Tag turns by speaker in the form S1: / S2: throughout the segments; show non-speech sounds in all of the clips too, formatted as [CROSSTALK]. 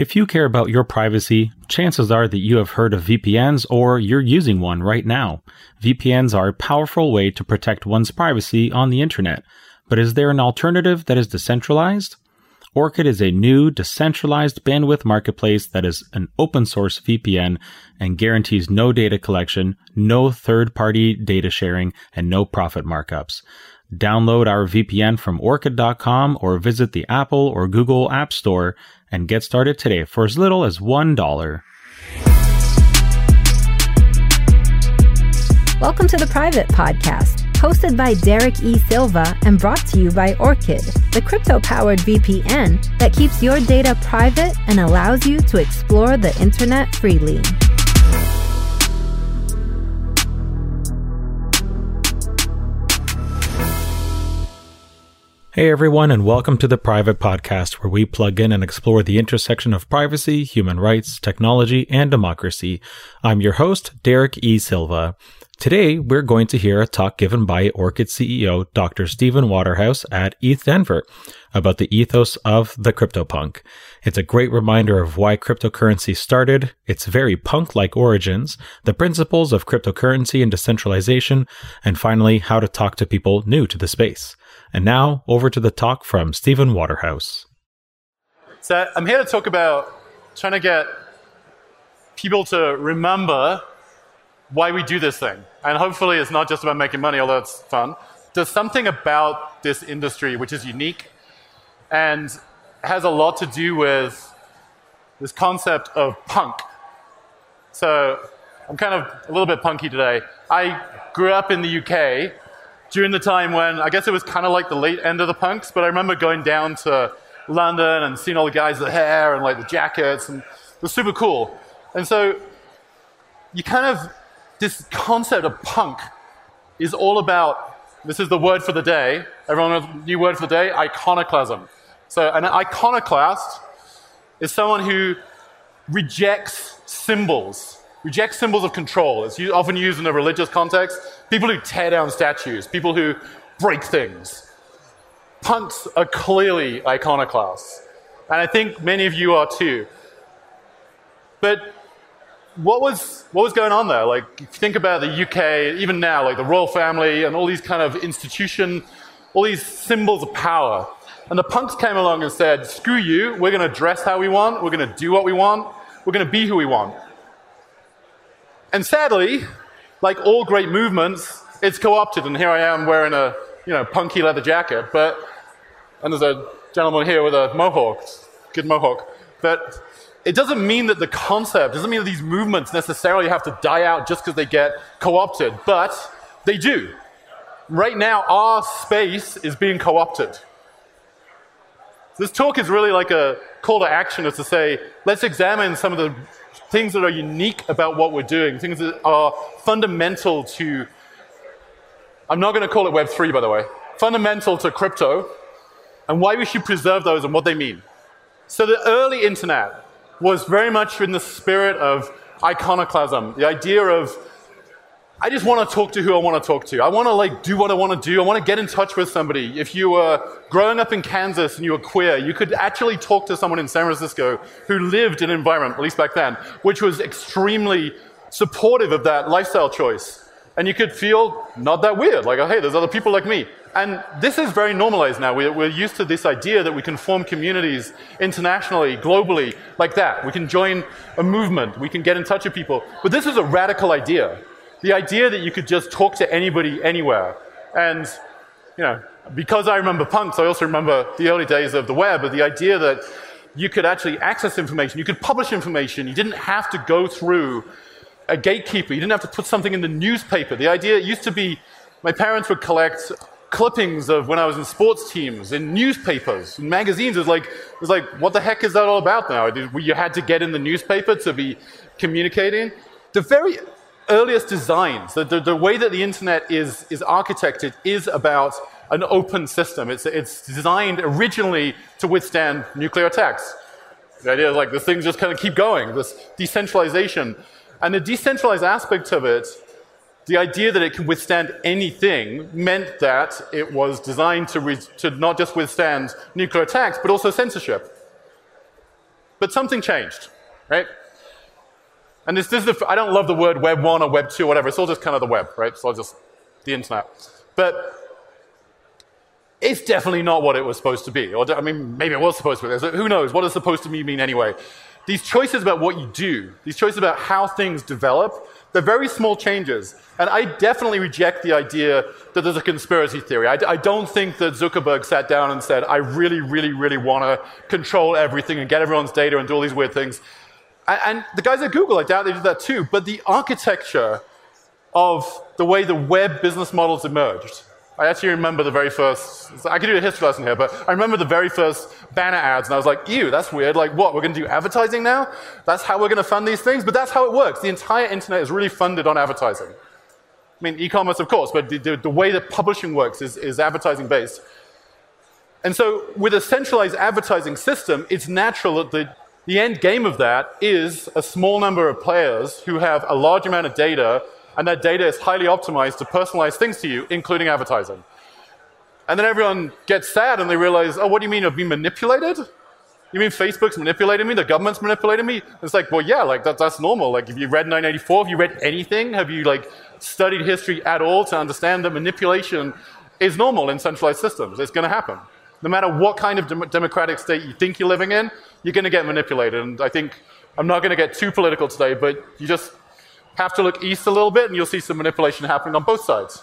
S1: If you care about your privacy, chances are that you have heard of VPNs or you're using one right now. VPNs are a powerful way to protect one's privacy on the internet. But is there an alternative that is decentralized? Orchid is a new, decentralized bandwidth marketplace that is an open source VPN and guarantees no data collection, no third party data sharing, and no profit markups. Download our VPN from orchid.com or visit the Apple or Google App Store and get started today for as little as $1.
S2: Welcome to the Private Podcast, hosted by Derek E. Silva and brought to you by Orchid, the crypto powered VPN that keeps your data private and allows you to explore the internet freely.
S1: Hey everyone, and welcome to the Private Podcast, where we plug in and explore the intersection of privacy, human rights, technology, and democracy. I'm your host, Derek E. Silva. Today, we're going to hear a talk given by Orchid CEO Dr. Steven Waterhouse at ETH Denver about the ethos of the CryptoPunk. It's a great reminder of why cryptocurrency started, its very punk-like origins, the principles of cryptocurrency and decentralization, and finally, how to talk to people new to the space. And now, over to the talk from Steven Waterhouse.
S3: So, I'm here to talk about trying to get people to remember why we do this thing. And hopefully, it's not just about making money, although it's fun. There's something about this industry which is unique and has a lot to do with this concept of punk. So, I'm kind of a little bit punky today. I grew up in the UK during the time when I guess it was kind of like the late end of the punks, but I remember going down to London and seeing all the guys with the hair and like the jackets, and it was super cool. And so you kind of this concept of punk is all about this is the word for the day. Everyone new word for the day, iconoclasm. So an iconoclast is someone who rejects symbols reject symbols of control. It's often used in a religious context. People who tear down statues, people who break things. Punks are clearly iconoclasts. And I think many of you are too. But what was, what was going on there? Like, if you think about the UK, even now, like the royal family and all these kind of institution, all these symbols of power. And the punks came along and said, screw you, we're going to dress how we want, we're going to do what we want, we're going to be who we want. And sadly, like all great movements, it's co-opted. And here I am wearing a you know punky leather jacket, but and there's a gentleman here with a mohawk, good mohawk. But it doesn't mean that the concept doesn't mean that these movements necessarily have to die out just because they get co-opted, but they do. Right now, our space is being co-opted. This talk is really like a call to action, is to say, let's examine some of the things that are unique about what we're doing, things that are fundamental to, I'm not going to call it Web3, by the way, fundamental to crypto, and why we should preserve those and what they mean. So the early internet was very much in the spirit of iconoclasm, the idea of I just want to talk to who I want to talk to. I want to like do what I want to do. I want to get in touch with somebody. If you were growing up in Kansas and you were queer, you could actually talk to someone in San Francisco who lived in an environment, at least back then, which was extremely supportive of that lifestyle choice. And you could feel not that weird, like, oh, hey, there's other people like me. And this is very normalized now. We're, we're used to this idea that we can form communities internationally, globally, like that. We can join a movement. We can get in touch with people. But this is a radical idea the idea that you could just talk to anybody anywhere. And, you know, because I remember punks, I also remember the early days of the web, but the idea that you could actually access information, you could publish information, you didn't have to go through a gatekeeper, you didn't have to put something in the newspaper. The idea used to be my parents would collect clippings of when I was in sports teams, in newspapers, in magazines. It was like, it was like what the heck is that all about now? You had to get in the newspaper to be communicating. The very earliest designs, the, the, the, way that the internet is, is architected is about an open system. It's, it's designed originally to withstand nuclear attacks. The idea is like this things just kind of keep going, this decentralization. And the decentralized aspect of it, the idea that it can withstand anything, meant that it was designed to, to not just withstand nuclear attacks, but also censorship. But something changed, right? And this, this is the, I don't love the word Web 1 or Web 2 or whatever. It's all just kind of the web, right? It's all just the internet. But it's definitely not what it was supposed to be. Or, I mean, maybe it was supposed to be. Who knows? What does supposed to be mean anyway? These choices about what you do, these choices about how things develop, they're very small changes. And I definitely reject the idea that there's a conspiracy theory. I, I don't think that Zuckerberg sat down and said, I really, really, really want to control everything and get everyone's data and do all these weird things. And, the guys at Google, I doubt they did that too. But the architecture of the way the web business models emerged, I actually remember the very first, I could do a history lesson here, but I remember the very first banner ads, and I was like, ew, that's weird. Like, what? We're going to do advertising now? That's how we're going to fund these things? But that's how it works. The entire internet is really funded on advertising. I mean, e commerce, of course, but the, the, the, way that publishing works is, is advertising based. And so, with a centralized advertising system, it's natural that the, the end game of that is a small number of players who have a large amount of data and that data is highly optimized to personalize things to you, including advertising. And then everyone gets sad and they realize, oh, what do you mean I've been manipulated? You mean Facebook's manipulating me? The government's manipulating me? It's like, well, yeah, like that, that's normal. Like, if you read 984, have you read anything? Have you like studied history at all to understand that manipulation is normal in centralized systems? It's going to happen. No matter what kind of dem- democratic state you think you're living in, you're going to get manipulated. And I think I'm not going to get too political today, but you just have to look east a little bit and you'll see some manipulation happening on both sides.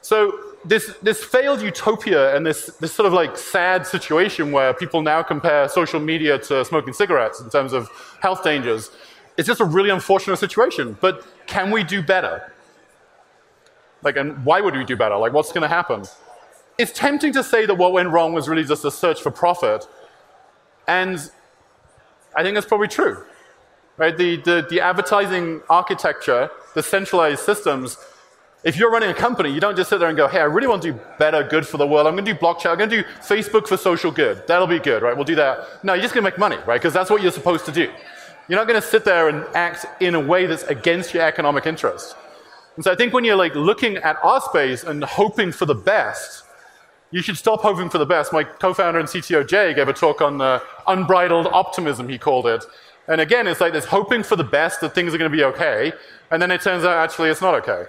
S3: So this, this failed utopia and this, this sort of like sad situation where people now compare social media to smoking cigarettes in terms of health dangers, it's just a really unfortunate situation. But can we do better? Like, and why would we do better? Like, what's going to happen? It's tempting to say that what went wrong was really just a search for profit. And I think that's probably true. Right? The, the, the advertising architecture, the centralized systems, if you're running a company, you don't just sit there and go, hey, I really want to do better good for the world. I'm going to do blockchain. I'm going to do Facebook for social good. That'll be good, right? We'll do that. No, you're just going to make money, right? Because that's what you're supposed to do. You're not going to sit there and act in a way that's against your economic interest. And so I think when you're like looking at our space and hoping for the best, you should stop hoping for the best. My co-founder and CTO Jay gave a talk on uh, unbridled optimism, he called it. And again, it's like this hoping for the best that things are going to be okay, and then it turns out actually it's not okay.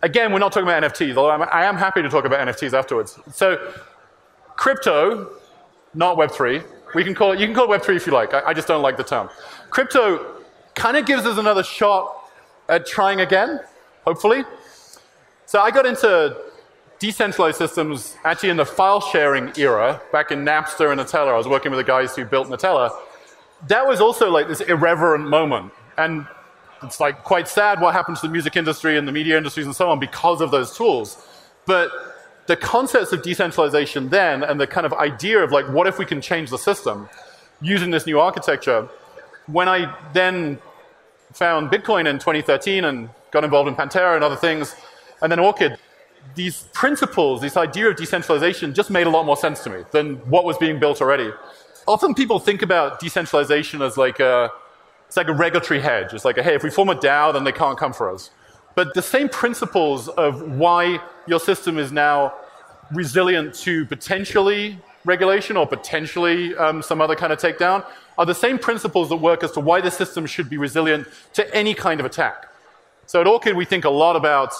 S3: Again, we're not talking about NFTs, although I'm, I am happy to talk about NFTs afterwards. So, crypto, not Web3. We can call it, you can call it Web3 if you like. I, I just don't like the term. Crypto kind of gives us another shot at trying again, hopefully. So I got into decentralized systems actually in the file sharing era, back in Napster and Gnutella. I was working with the guys who built Gnutella that was also like this irreverent moment. And it's like quite sad what happened to the music industry and the media industries and so on because of those tools. But the concepts of decentralization then and the kind of idea of like, what if we can change the system using this new architecture? When I then found Bitcoin in 2013 and got involved in Pantera and other things, and then Orchid, these principles, this idea of decentralization just made a lot more sense to me than what was being built already often people think about decentralization as like a, it's like a regulatory hedge. It's like, hey, if we form a DAO, then they can't come for us. But the same principles of why your system is now resilient to potentially regulation or potentially um, some other kind of takedown are the same principles that work as to why the system should be resilient to any kind of attack. So at Orchid, we think a lot about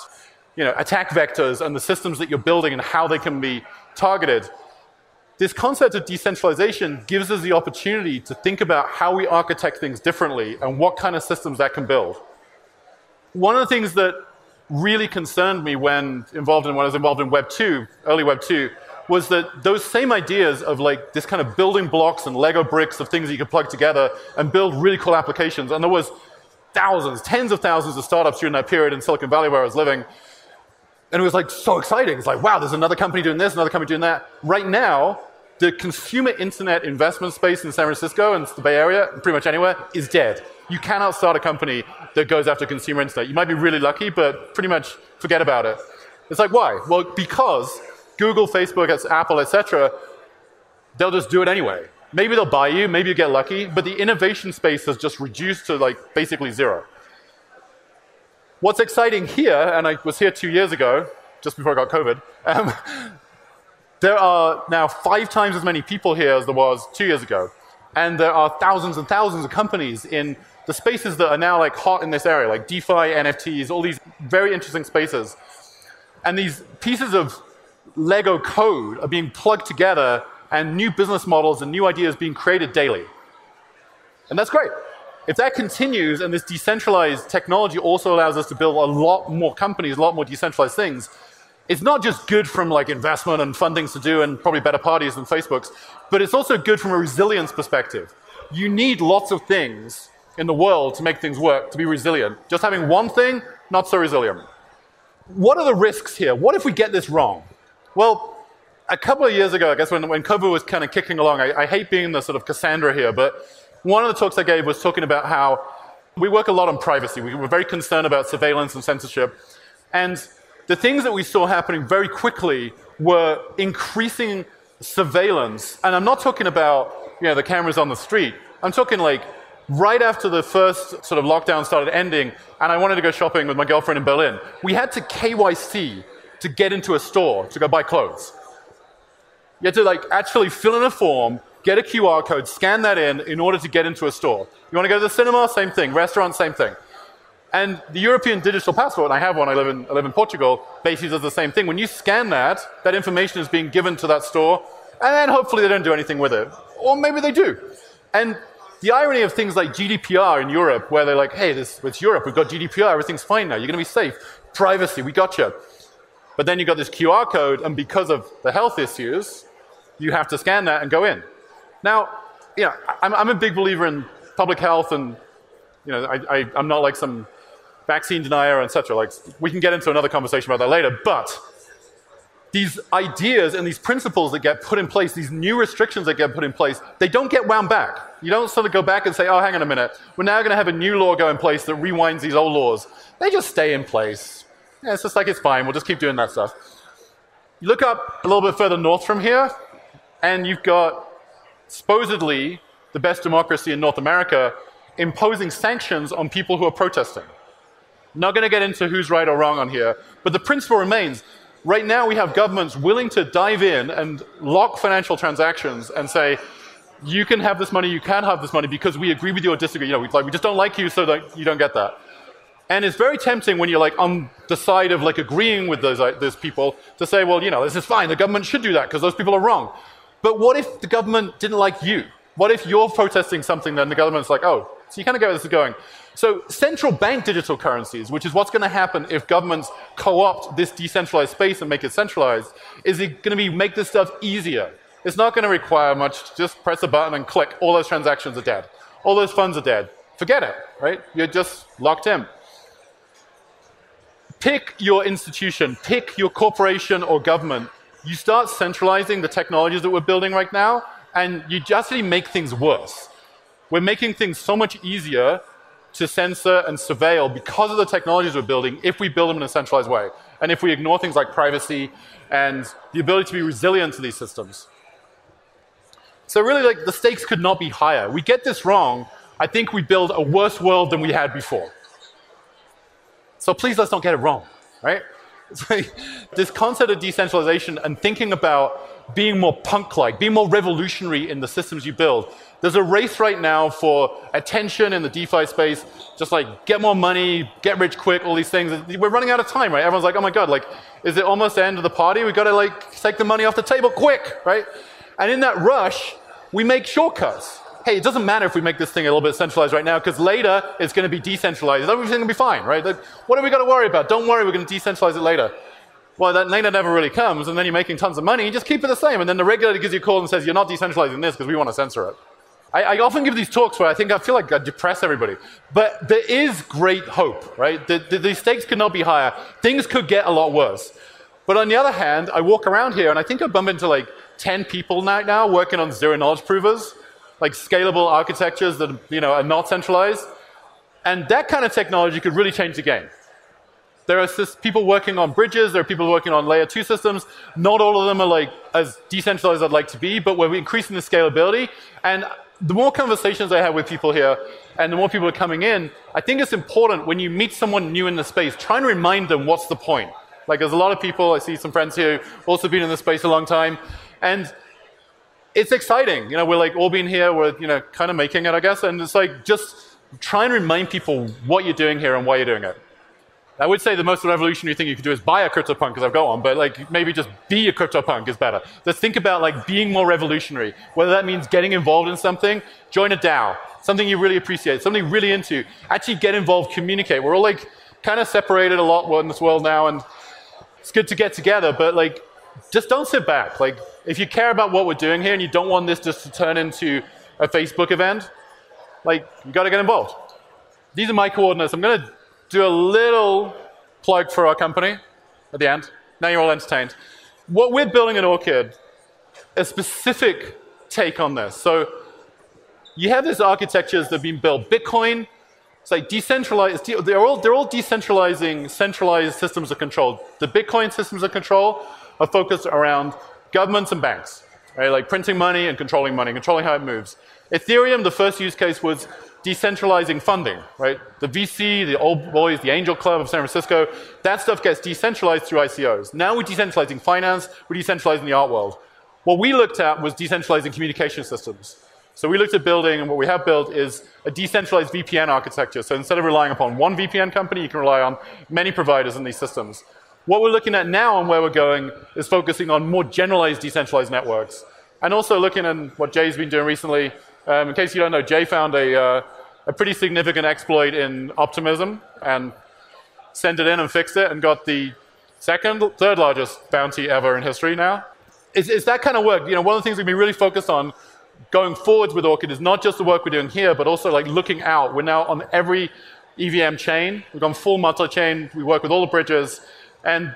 S3: you know, attack vectors and the systems that you're building and how they can be targeted this concept of decentralization gives us the opportunity to think about how we architect things differently and what kind of systems that can build. One of the things that really concerned me when involved in when I was involved in Web 2, early Web 2, was that those same ideas of like this kind of building blocks and Lego bricks of things that you could plug together and build really cool applications. And there was thousands, tens of thousands of startups during that period in Silicon Valley where I was living. And it was like so exciting. It's like, wow, there's another company doing this, another company doing that. Right now, the consumer internet investment space in San Francisco and the Bay Area, pretty much anywhere, is dead. You cannot start a company that goes after consumer internet. You might be really lucky, but pretty much forget about it. It's like, why? Well, because Google, Facebook, Apple, etc., they'll just do it anyway. Maybe they'll buy you, maybe you get lucky, but the innovation space has just reduced to like basically zero. What's exciting here, and I was here two years ago, just before I got COVID, um, [LAUGHS] there are now five times as many people here as there was two years ago. And there are thousands and thousands of companies in the spaces that are now like hot in this area, like DeFi, NFTs, all these very interesting spaces. And these pieces of Lego code are being plugged together and new business models and new ideas being created daily. And that's great. If that continues and this decentralized technology also allows us to build a lot more companies, a lot more decentralized things, it's not just good from like investment and fundings to do and probably better parties than Facebook's, but it's also good from a resilience perspective. You need lots of things in the world to make things work, to be resilient. Just having one thing, not so resilient. What are the risks here? What if we get this wrong? Well, a couple of years ago, I guess when, when COVID was kind of kicking along, I, I hate being the sort of Cassandra here, but one of the talks I gave was talking about how we work a lot on privacy. We were very concerned about surveillance and censorship. And the things that we saw happening very quickly were increasing surveillance. And I'm not talking about you know, the cameras on the street. I'm talking like right after the first sort of lockdown started ending, and I wanted to go shopping with my girlfriend in Berlin. We had to KYC to get into a store to go buy clothes. You had to like actually fill in a form, get a QR code, scan that in in order to get into a store. You want to go to the cinema? Same thing. Restaurant? Same thing. And the European digital passport, and I have one, I live in, I live in Portugal, basically does the same thing. When you scan that, that information is being given to that store, and then hopefully they don't do anything with it. Or maybe they do. And the irony of things like GDPR in Europe, where they're like, hey, this, it's Europe, we've got GDPR, everything's fine now, you're going to be safe. Privacy, we got you. But then you've got this QR code, and because of the health issues, you have to scan that and go in. Now, you know, I'm, I'm a big believer in public health, and you know, I, I, I'm not like some vaccine denier, etc. Like, we can get into another conversation about that later. But these ideas and these principles that get put in place, these new restrictions that get put in place, they don't get wound back. You don't sort of go back and say, oh, hang on a minute, we're now going to have a new law go in place that rewinds these old laws. They just stay in place. Yeah, it's just like it's fine, we'll just keep doing that stuff. You look up a little bit further north from here, and you've got supposedly the best democracy in North America imposing sanctions on people who are protesting. Not going to get into who's right or wrong on here, but the principle remains. Right now, we have governments willing to dive in and lock financial transactions and say, you can have this money, you can have this money because we agree with you or disagree. You know, we, like, we just don't like you, so that you don't get that. And it's very tempting when you're like on the side of like agreeing with those, those people to say, well, you know, this is fine. The government should do that because those people are wrong. But what if the government didn't like you? What if you're protesting something, then the government's like, oh, so you kind of get where this is going. So central bank digital currencies, which is what's going to happen if governments co-opt this decentralized space and make it centralized, is it going to be make this stuff easier. It's not going to require much. Just press a button and click. All those transactions are dead. All those funds are dead. Forget it, right? You're just locked in. Pick your institution, pick your corporation or government. You start centralizing the technologies that we're building right now, and you just make things worse. We're making things so much easier to censor and surveil because of the technologies we're building if we build them in a centralized way. And if we ignore things like privacy and the ability to be resilient to these systems. So really like the stakes could not be higher. We get this wrong, I think we build a worse world than we had before. So please let's not get it wrong, right? Like this concept of decentralization and thinking about being more punk-like, being more revolutionary in the systems you build there's a race right now for attention in the DeFi space, just like get more money, get rich quick, all these things. We're running out of time, right? Everyone's like, oh my God, like, is it almost the end of the party? We've got to like take the money off the table quick, right? And in that rush, we make shortcuts. Hey, it doesn't matter if we make this thing a little bit centralized right now, because later it's going to be decentralized. Everything's going to be fine, right? Like, what are we going to worry about? Don't worry, we're going to decentralize it later. Well, that later never really comes, and then you're making tons of money. You just keep it the same, and then the regulator gives you a call and says, you're not decentralizing this because we want to censor it. I, I, often give these talks where I think I feel like I depress everybody. But there is great hope, right? The, the, the, stakes could not be higher. Things could get a lot worse. But on the other hand, I walk around here and I think I bump into like 10 people right now working on zero knowledge provers, like scalable architectures that you know, are not centralized. And that kind of technology could really change the game. There are people working on bridges, there are people working on layer two systems. Not all of them are like as decentralized as I'd like to be, but we're increasing the scalability. And the more conversations I have with people here and the more people are coming in, I think it's important when you meet someone new in the space, try and remind them what's the point. Like there's a lot of people, I see some friends here who've also been in the space a long time, and it's exciting. You know, we're like all being here, we're, you know, kind of making it, I guess. And it's like just try and remind people what you're doing here and why you're doing it. I would say the most revolutionary thing you could do is buy a CryptoPunk because I've got one, but like maybe just be a CryptoPunk is better. Let's think about like being more revolutionary. Whether that means getting involved in something, join a DAO, something you really appreciate, something really into. Actually get involved, communicate. We're all like kind of separated a lot in this world now, and it's good to get together, but like just don't sit back. Like if you care about what we're doing here and you don't want this just to turn into a Facebook event, like you got to get involved. These are my coordinates. I'm going to do a little plug for our company at the end. Now you're all entertained. What we're building at Orchid, a specific take on this. So you have these architectures that have been built. Bitcoin, it's like decentralized. They're all, they're all decentralizing centralized systems of control. The Bitcoin systems of control are focused around governments and banks, right? Like printing money and controlling money, controlling how it moves. Ethereum, the first use case was decentralizing funding, right? The VC, the old boys, the Angel Club of San Francisco, that stuff gets decentralized through ICOs. Now we're decentralizing finance, we're decentralizing the art world. What we looked at was decentralizing communication systems. So we looked at building, and what we have built is a decentralized VPN architecture. So instead of relying upon one VPN company, you can rely on many providers in these systems. What we're looking at now and where we're going is focusing on more generalized decentralized networks. And also looking at what Jay's been doing recently, um, in case you don't know, Jay found a, uh, a pretty significant exploit in Optimism and sent it in and fixed it and got the second, third largest bounty ever in history now. It's, it's that kind of work. You know, one of the things we've been really focused on going forwards with Orchid is not just the work we're doing here, but also like looking out. We're now on every EVM chain. We've gone full multi-chain. We work with all the bridges. And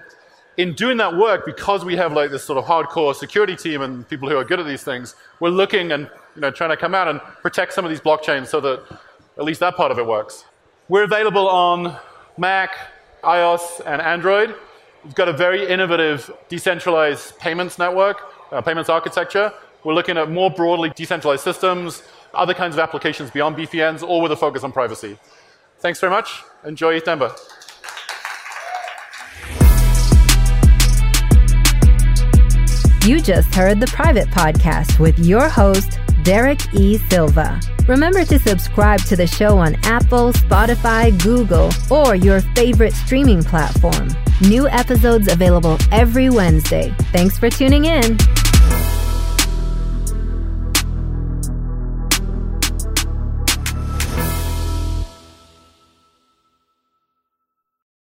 S3: in doing that work, because we have like this sort of hardcore security team and people who are good at these things, we're looking and you know, trying to come out and protect some of these blockchains so that at least that part of it works. We're available on Mac, iOS, and Android. We've got a very innovative decentralized payments network, uh, payments architecture. We're looking at more broadly decentralized systems, other kinds of applications beyond VPNs, all with a focus on privacy. Thanks very much. Enjoy Denver.
S2: You just heard the private podcast with your host, Derek E. Silva. Remember to subscribe to the show on Apple, Spotify, Google, or your favorite streaming platform. New episodes available every Wednesday. Thanks for tuning in.